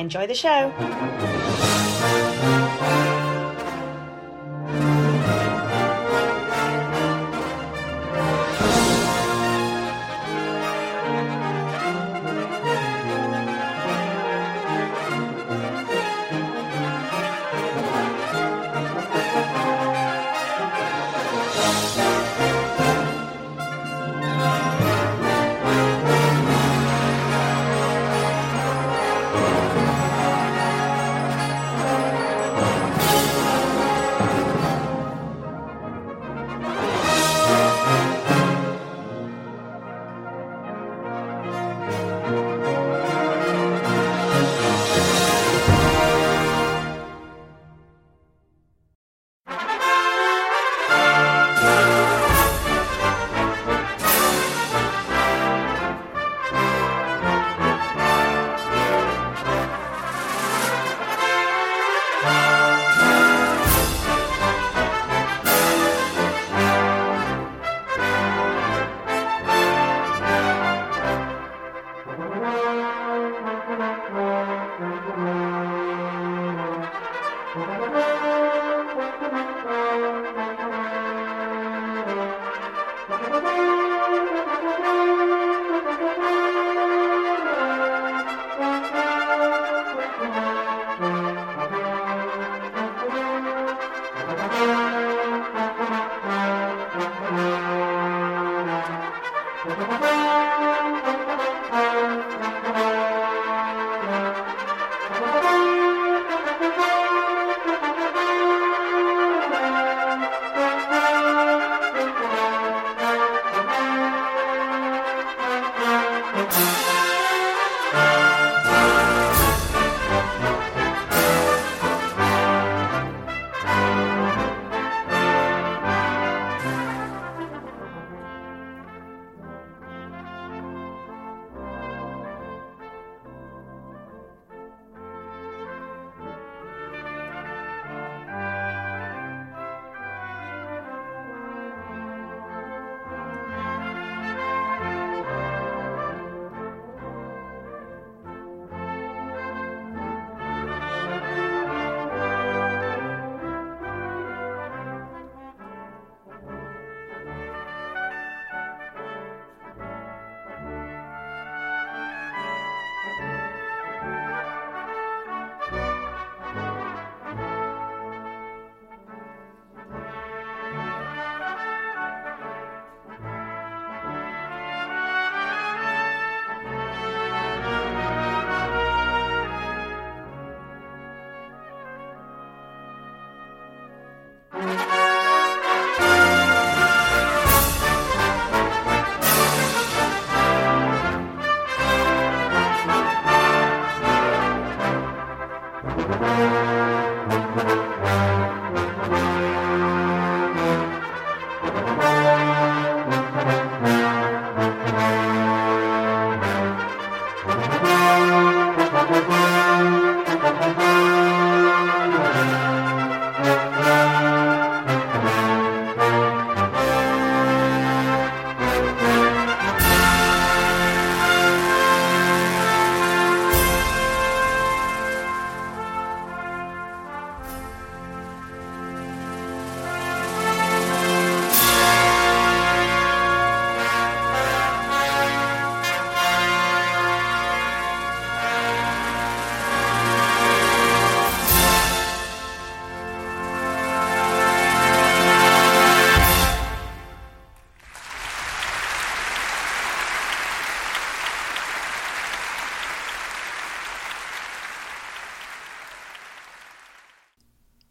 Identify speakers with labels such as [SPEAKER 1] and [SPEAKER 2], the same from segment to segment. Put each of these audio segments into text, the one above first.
[SPEAKER 1] Enjoy the show.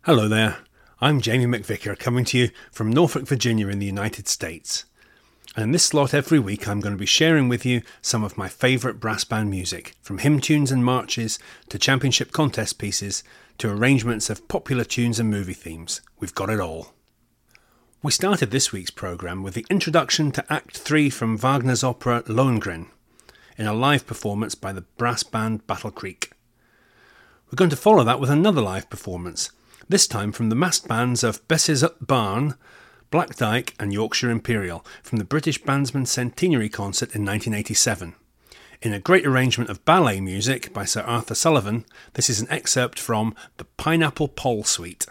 [SPEAKER 2] Hello there, I'm Jamie McVicar coming to you from Norfolk, Virginia in the United States. And in this slot every week, I'm going to be sharing with you some of my favourite brass band music, from hymn tunes and marches to championship contest pieces to arrangements of popular tunes and movie themes. We've got it all. We started this week's programme with the introduction to Act 3 from Wagner's opera Lohengrin in a live performance by the brass band Battle Creek. We're going to follow that with another live performance this time from the massed bands of Besses o' th' Barn, Black Dyke, and Yorkshire Imperial from the British Bandsman Centenary Concert in 1987. In a great arrangement of ballet music by Sir Arthur Sullivan, this is an excerpt from the Pineapple Poll Suite.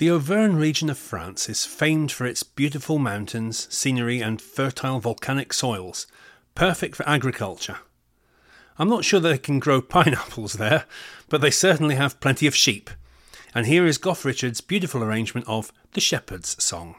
[SPEAKER 2] The Auvergne region of France is famed for its beautiful mountains, scenery, and fertile volcanic soils, perfect for agriculture. I'm not sure they can grow pineapples there, but they certainly have plenty of sheep. And here is Goff Richards' beautiful arrangement of The Shepherd's Song.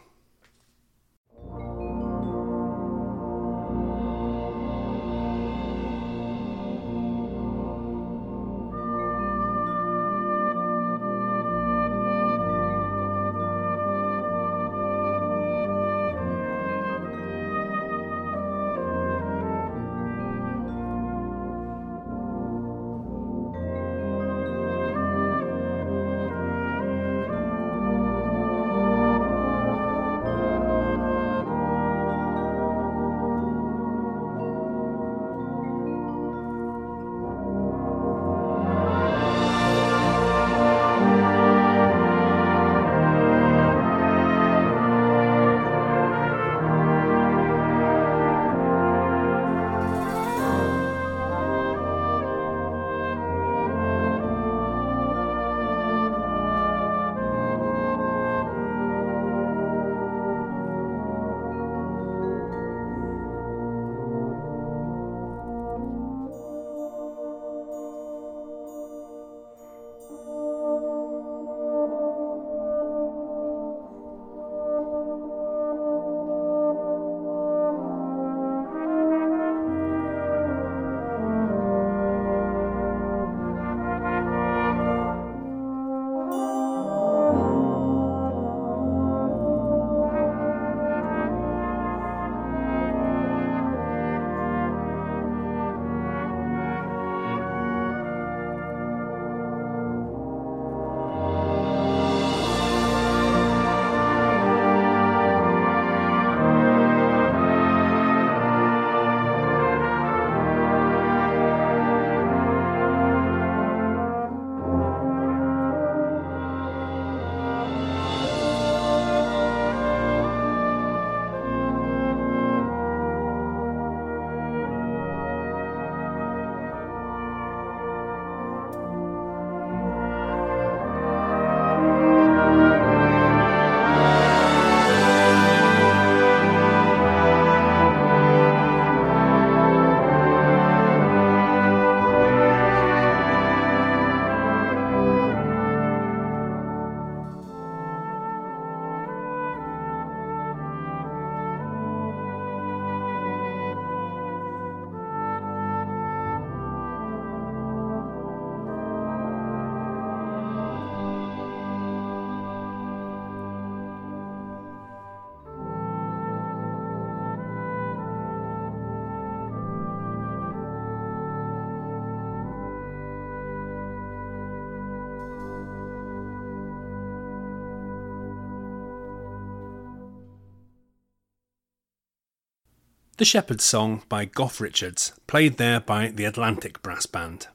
[SPEAKER 2] The Shepherd's Song by Goff Richards, played there by the Atlantic Brass Band.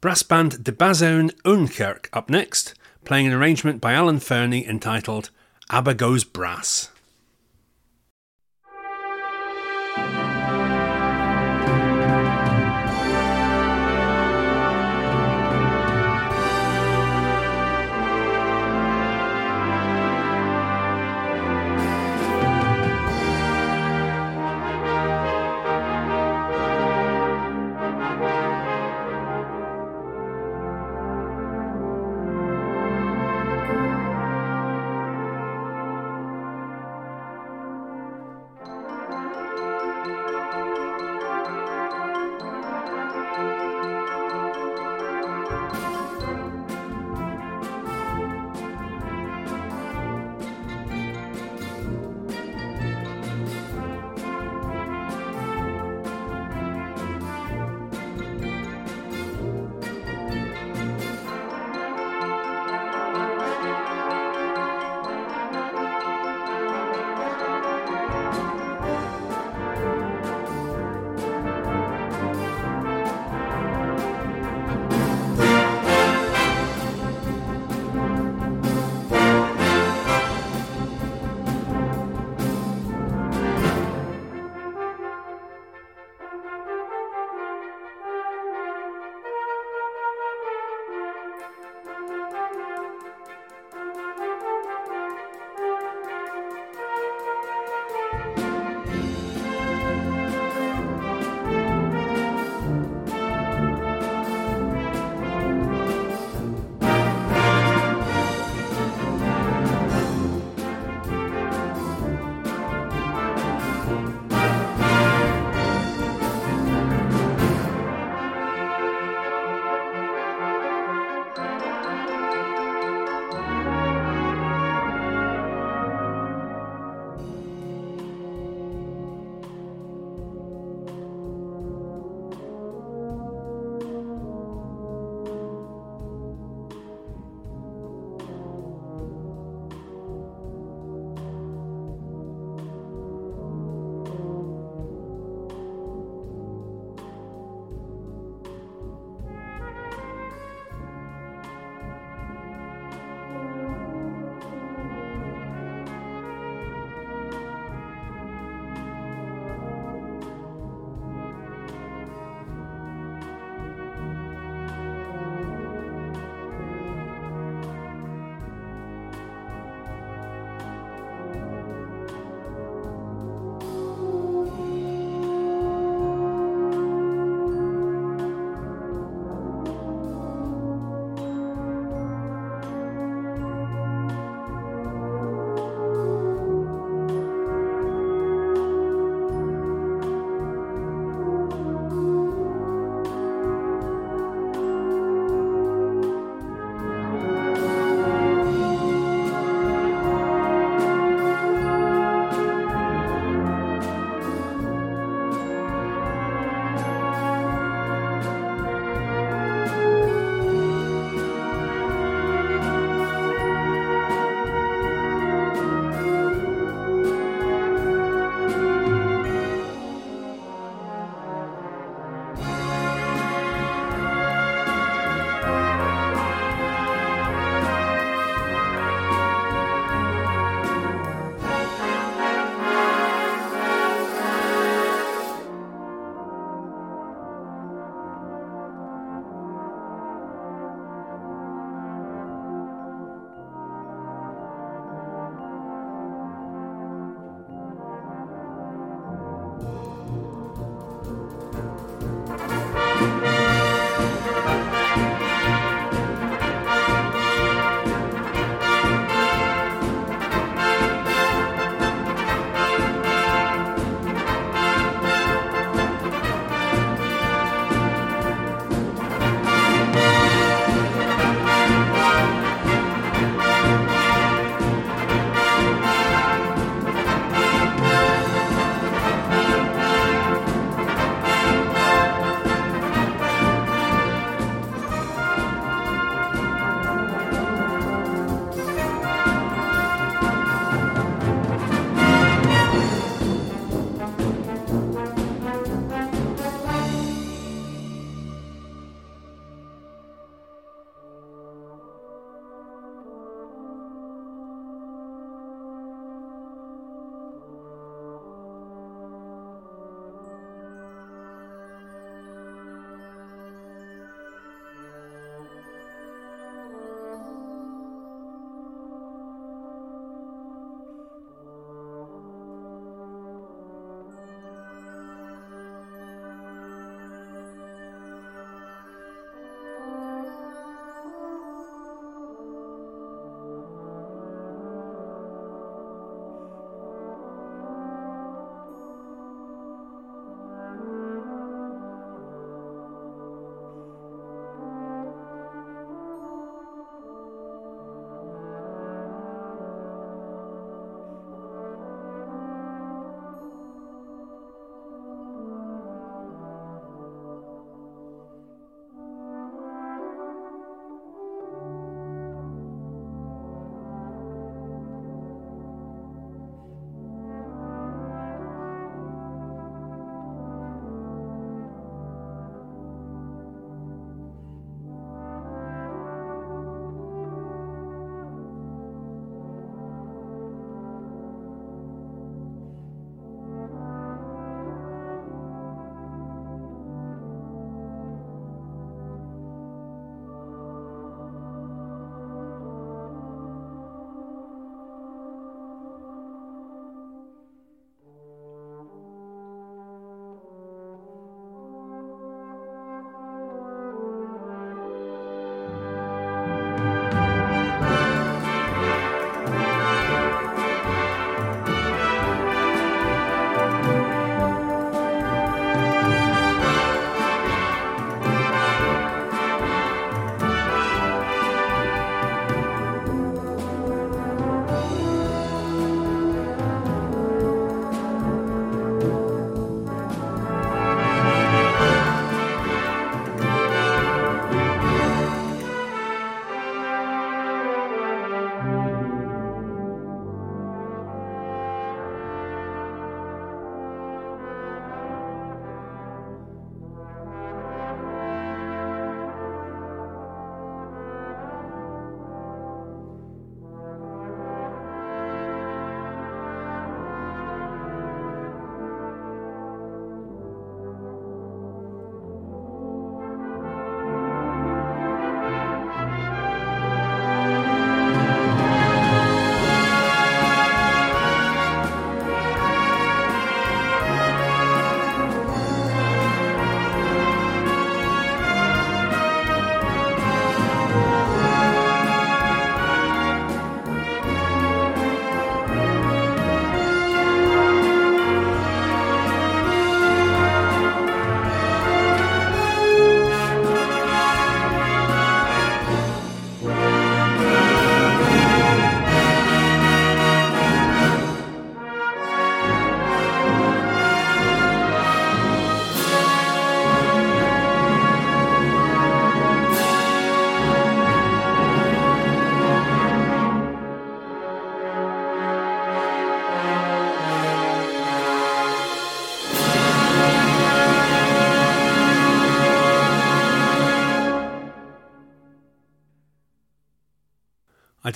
[SPEAKER 2] Brass band De Bazuin Oenkerk up next, playing an arrangement by Alan Fernie entitled ABBA Goes Brass.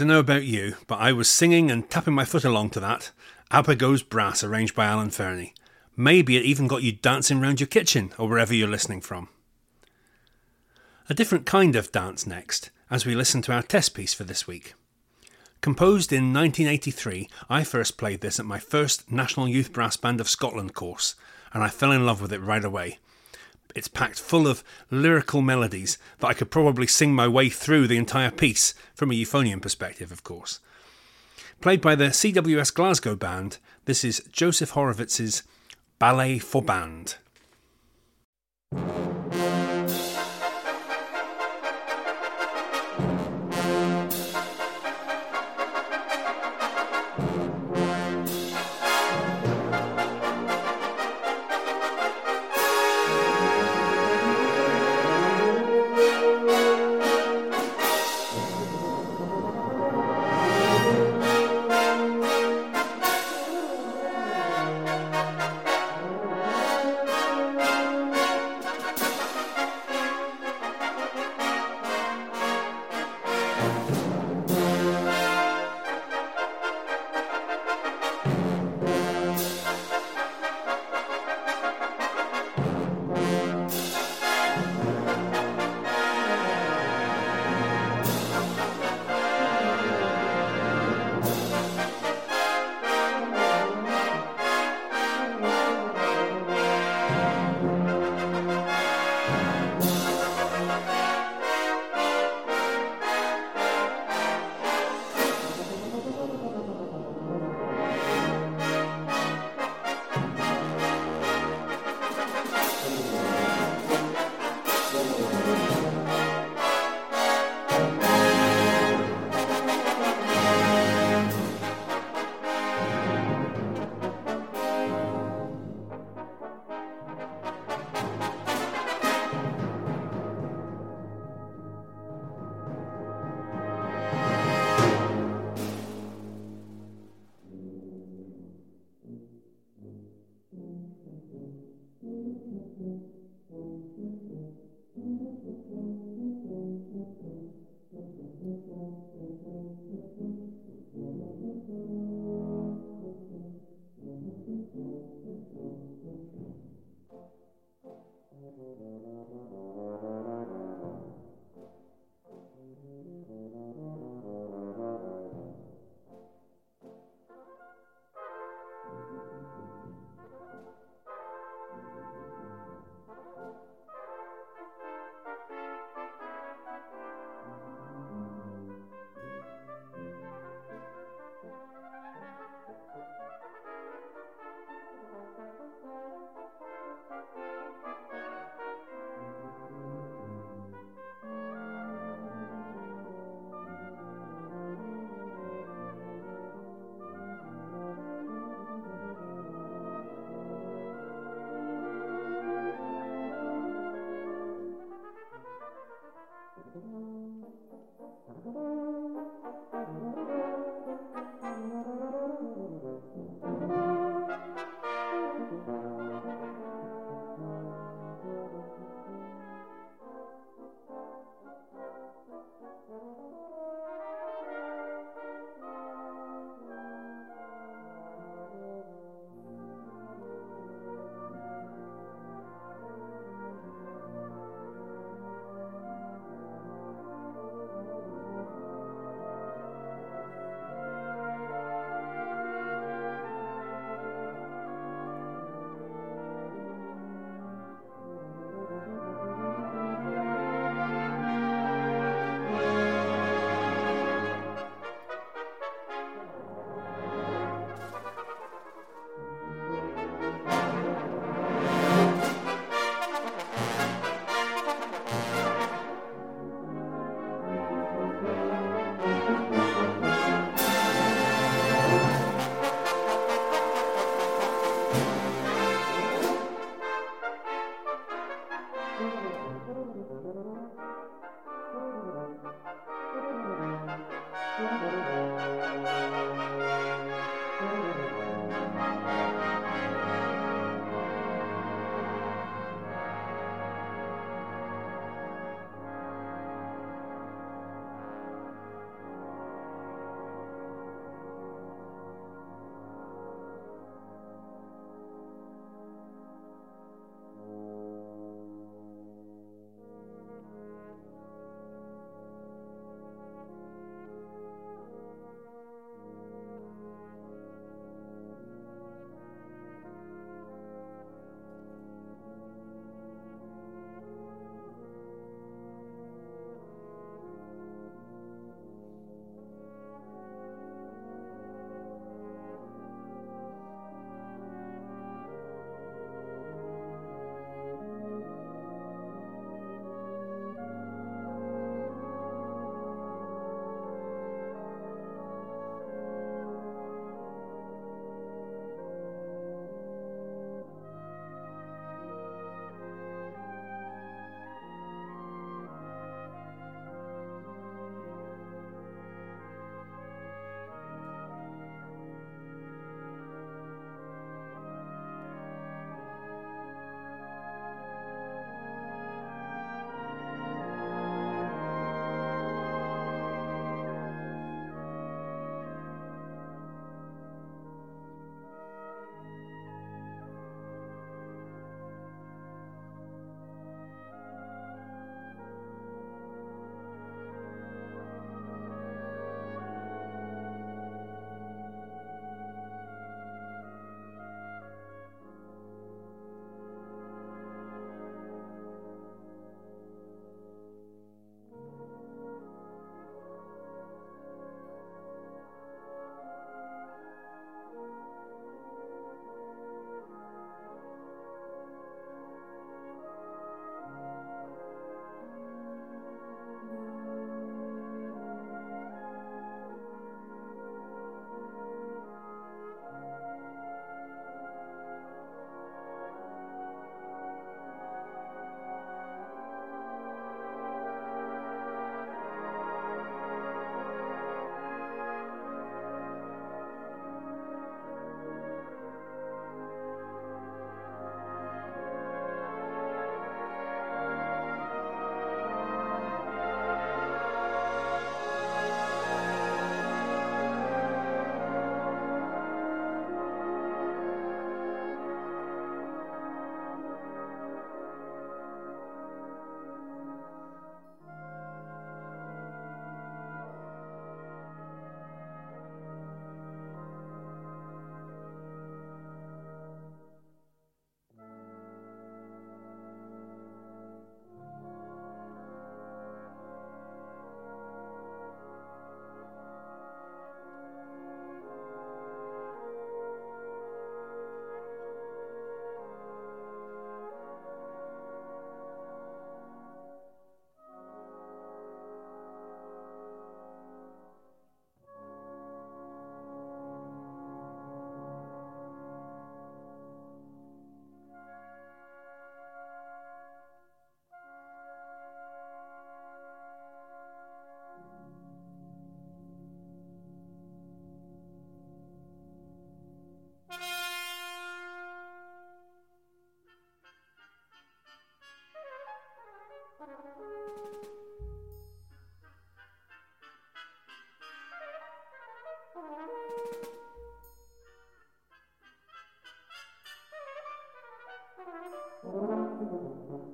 [SPEAKER 2] Don't know about you, but I was singing and tapping my foot along to that. ABBA Goes Brass, arranged by Alan Fernie. Maybe it even got you dancing round your kitchen or wherever you're listening from. A different kind of dance next, as we listen to our test piece for this week. Composed in 1983, I first played this at my first National Youth Brass Band of Scotland course, and I fell in love with it right away. It's packed full of lyrical melodies that I could probably sing my way through the entire piece, from a euphonium perspective, of course. Played by the CWS Glasgow Band, this is Joseph Horovitz's Ballet for Band.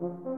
[SPEAKER 1] Hi,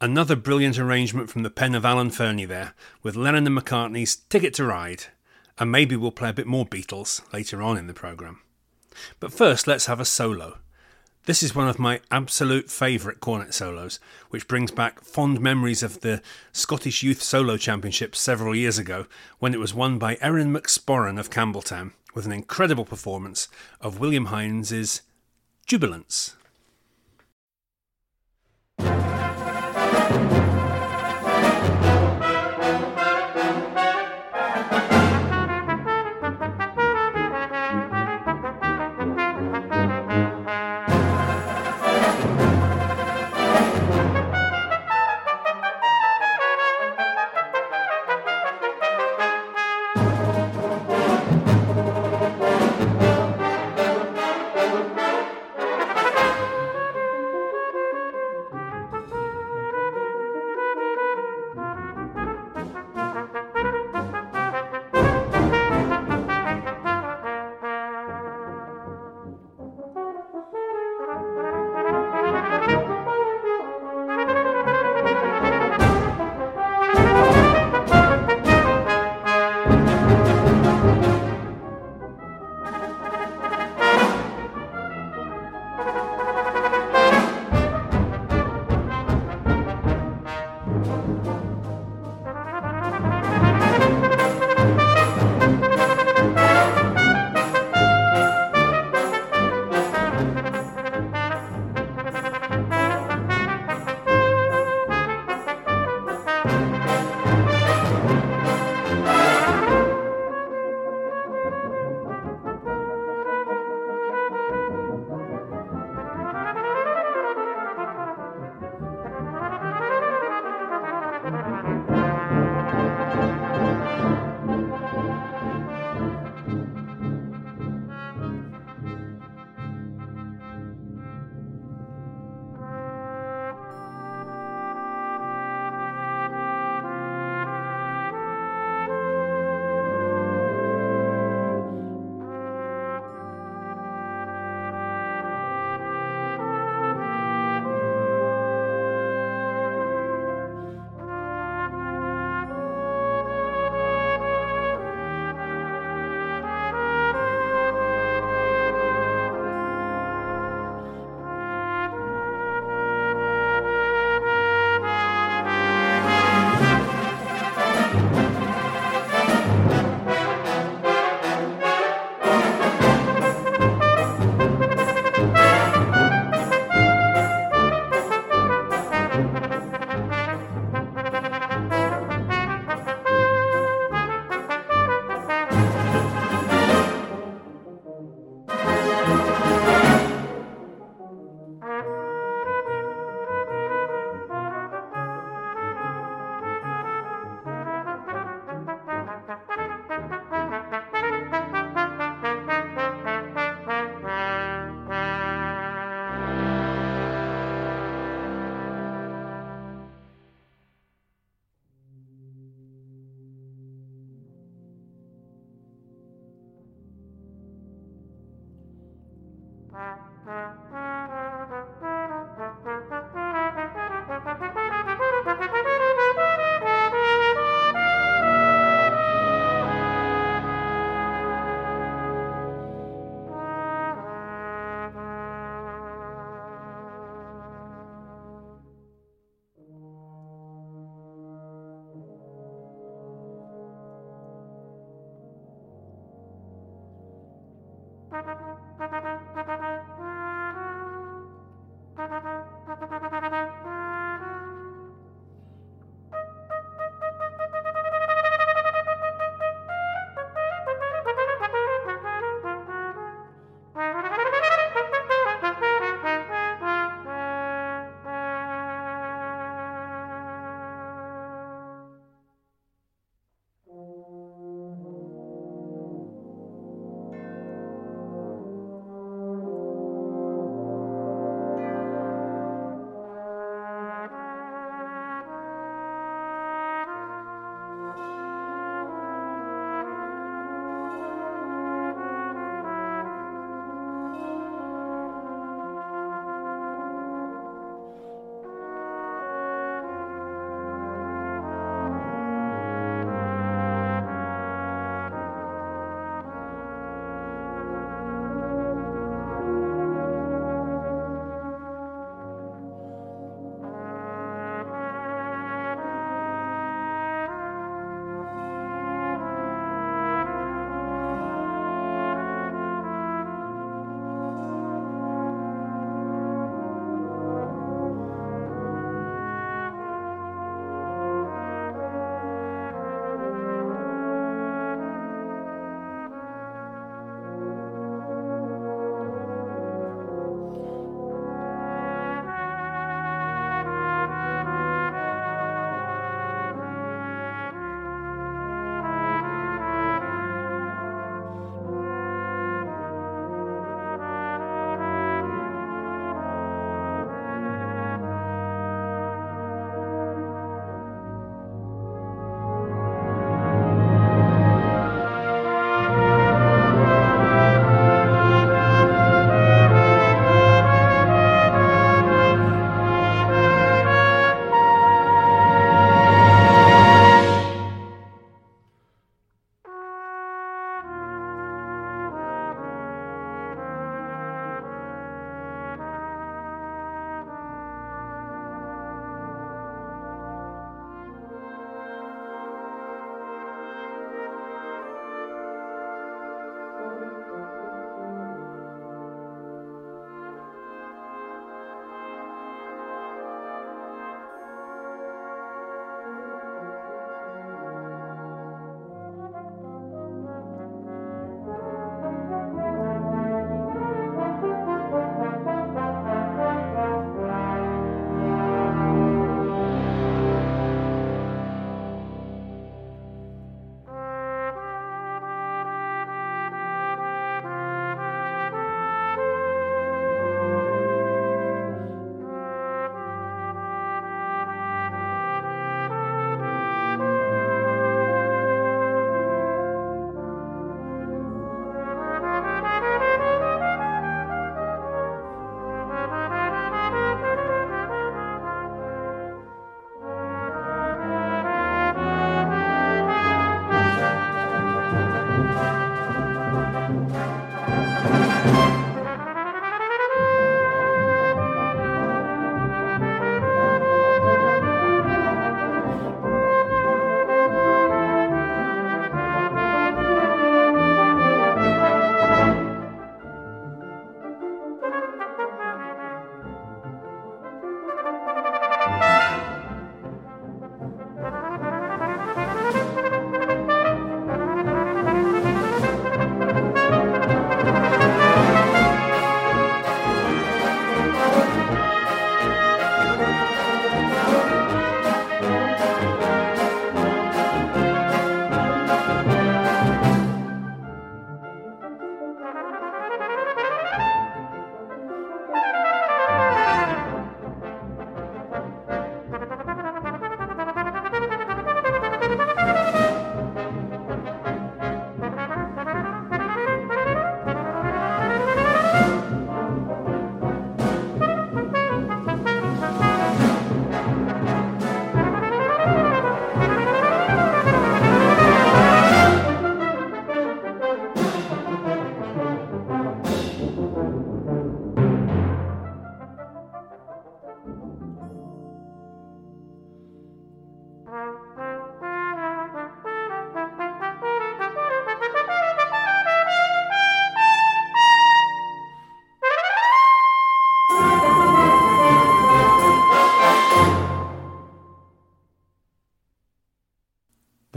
[SPEAKER 2] Another brilliant arrangement from the pen of Alan Fernie there, with Lennon and McCartney's Ticket to Ride. And maybe we'll play a bit more Beatles later on in the programme. But first, let's have a solo. This is one of my absolute favourite cornet solos, which brings back fond memories of the Scottish Youth Solo Championship several years ago when it was won by Erin McSporran of Campbeltown with an incredible performance of William Himes's Jubilance.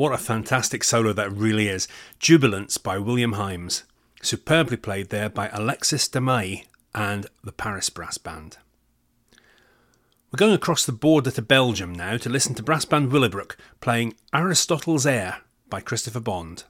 [SPEAKER 2] What a fantastic solo that really is. Jubilance by William Himes, superbly played there by Alexis Demailly and the Paris Brass Band. We're going across the border to Belgium now to listen to brass band Willebroek playing Aristotle's Air by Christopher Bond.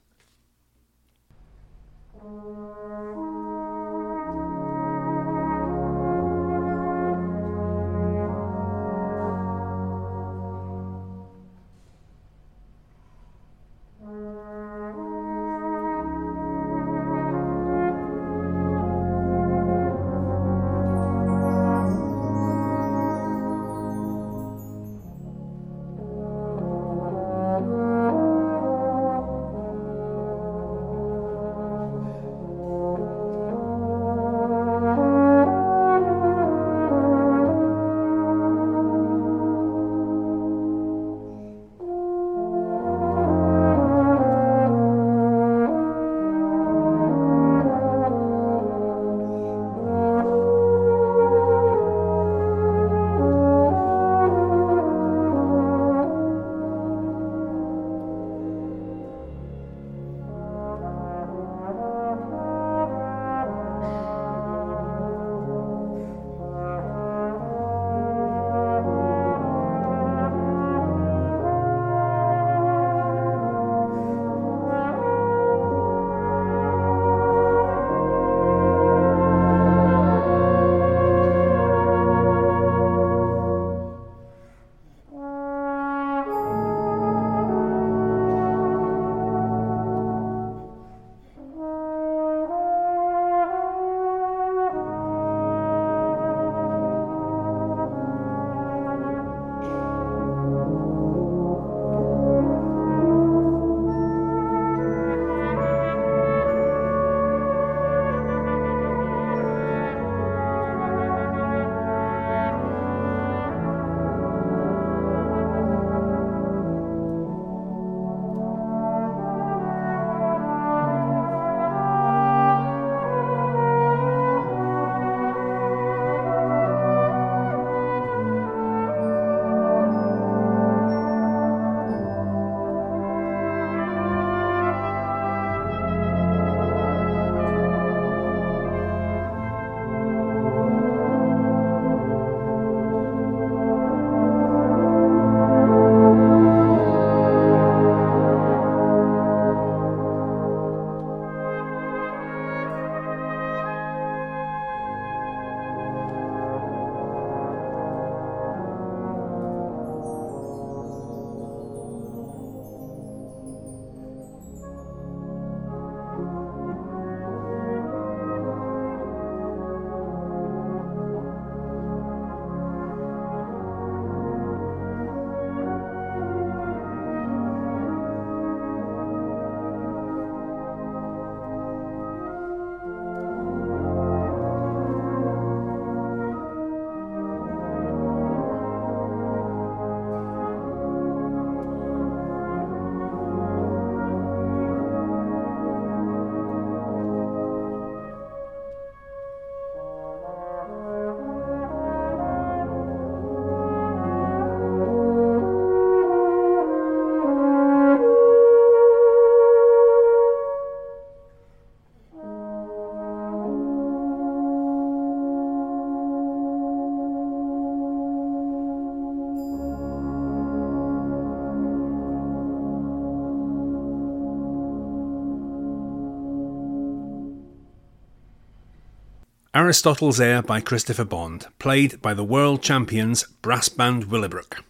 [SPEAKER 2] Aristotle's Air by Christopher Bond, played by the world champions brass band Willebroek.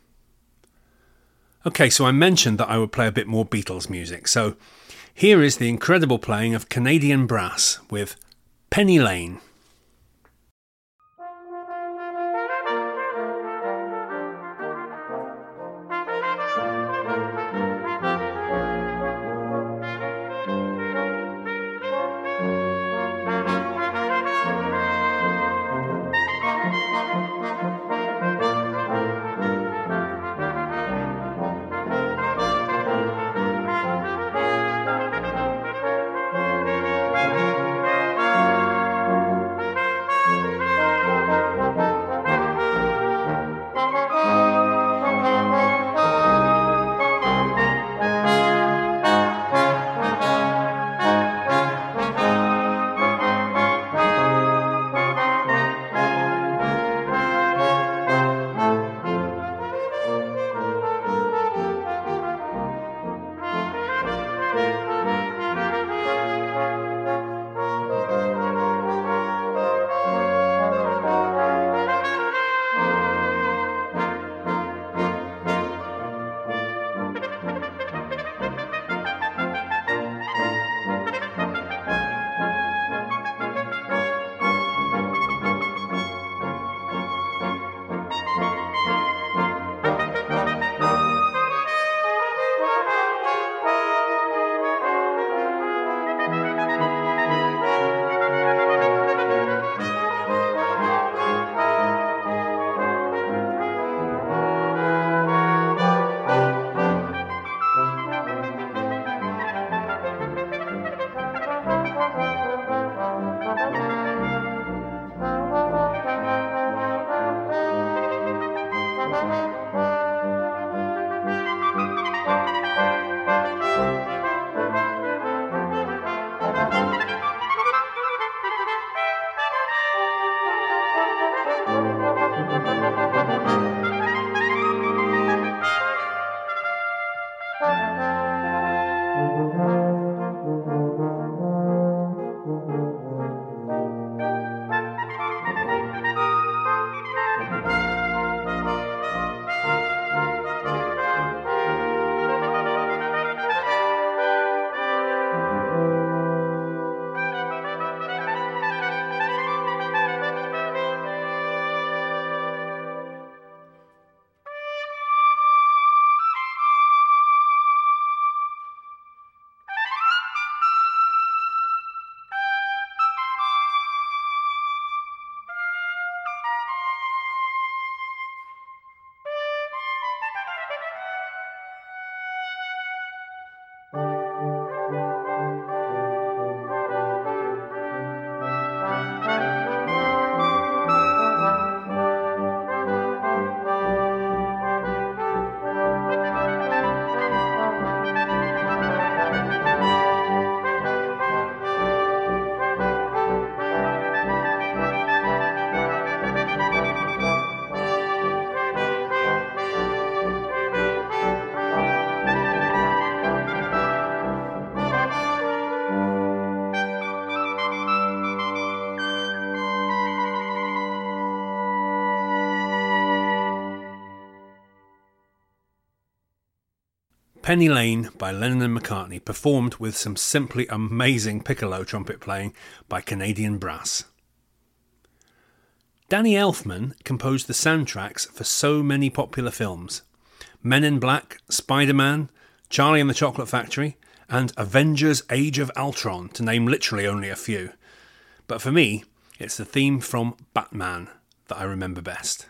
[SPEAKER 2] Okay, so I mentioned that I would play a bit more Beatles music, so here is the incredible playing of Canadian brass with Penny Lane. Penny Lane by Lennon and McCartney, performed with some simply amazing piccolo trumpet playing by Canadian Brass. Danny Elfman composed the soundtracks for so many popular films Men in Black, Spider Man, Charlie and the Chocolate Factory, and Avengers Age of Ultron, to name literally only a few. But for me, it's the theme from Batman that I remember best.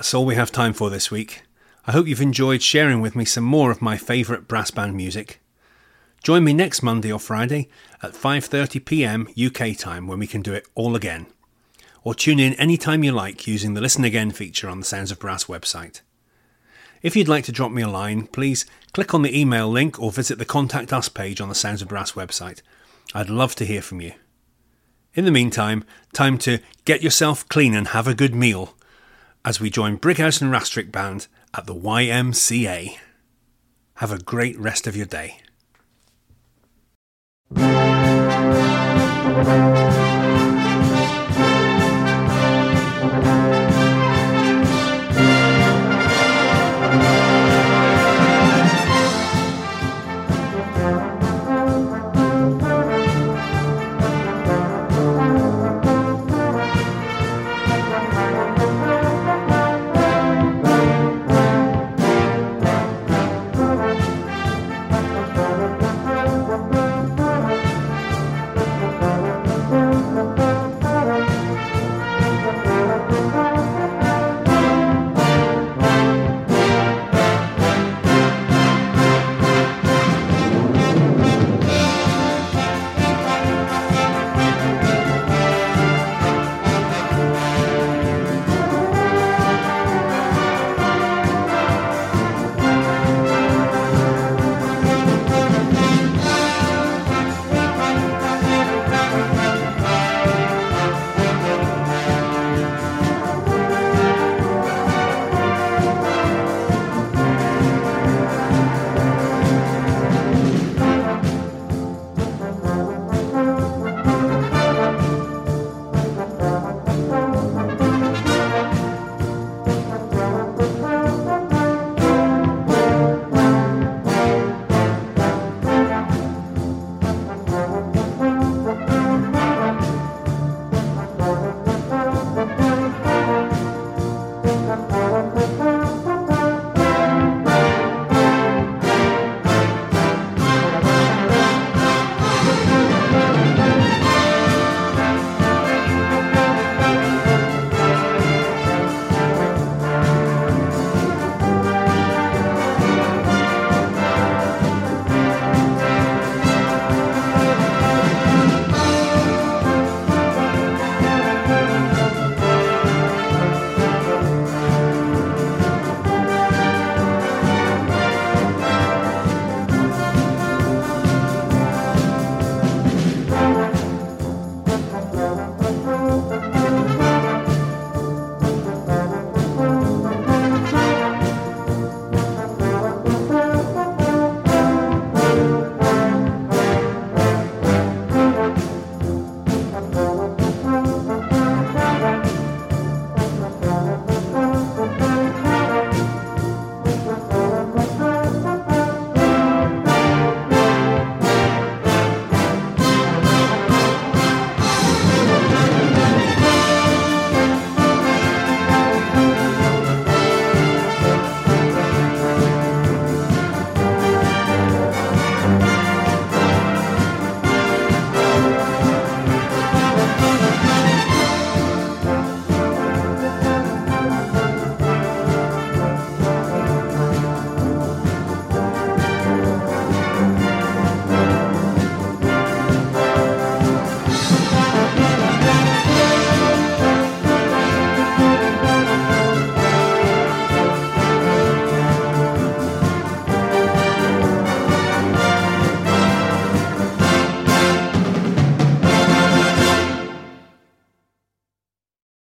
[SPEAKER 2] That's all we have time for this week. I hope you've enjoyed sharing with me some more of my favourite brass band music. Join me next Monday or Friday at 5:30 p.m. UK time when we can do it all again. Or tune in anytime you like using the Listen Again feature on the Sounds of Brass website. If you'd like to drop me a line, please click on the email link or visit the Contact Us page on the Sounds of Brass website. I'd love to hear from you. In the meantime, time to get yourself clean and have a good meal as we join Brighouse and Rastrick Band at the YMCA. Have a great rest of your day.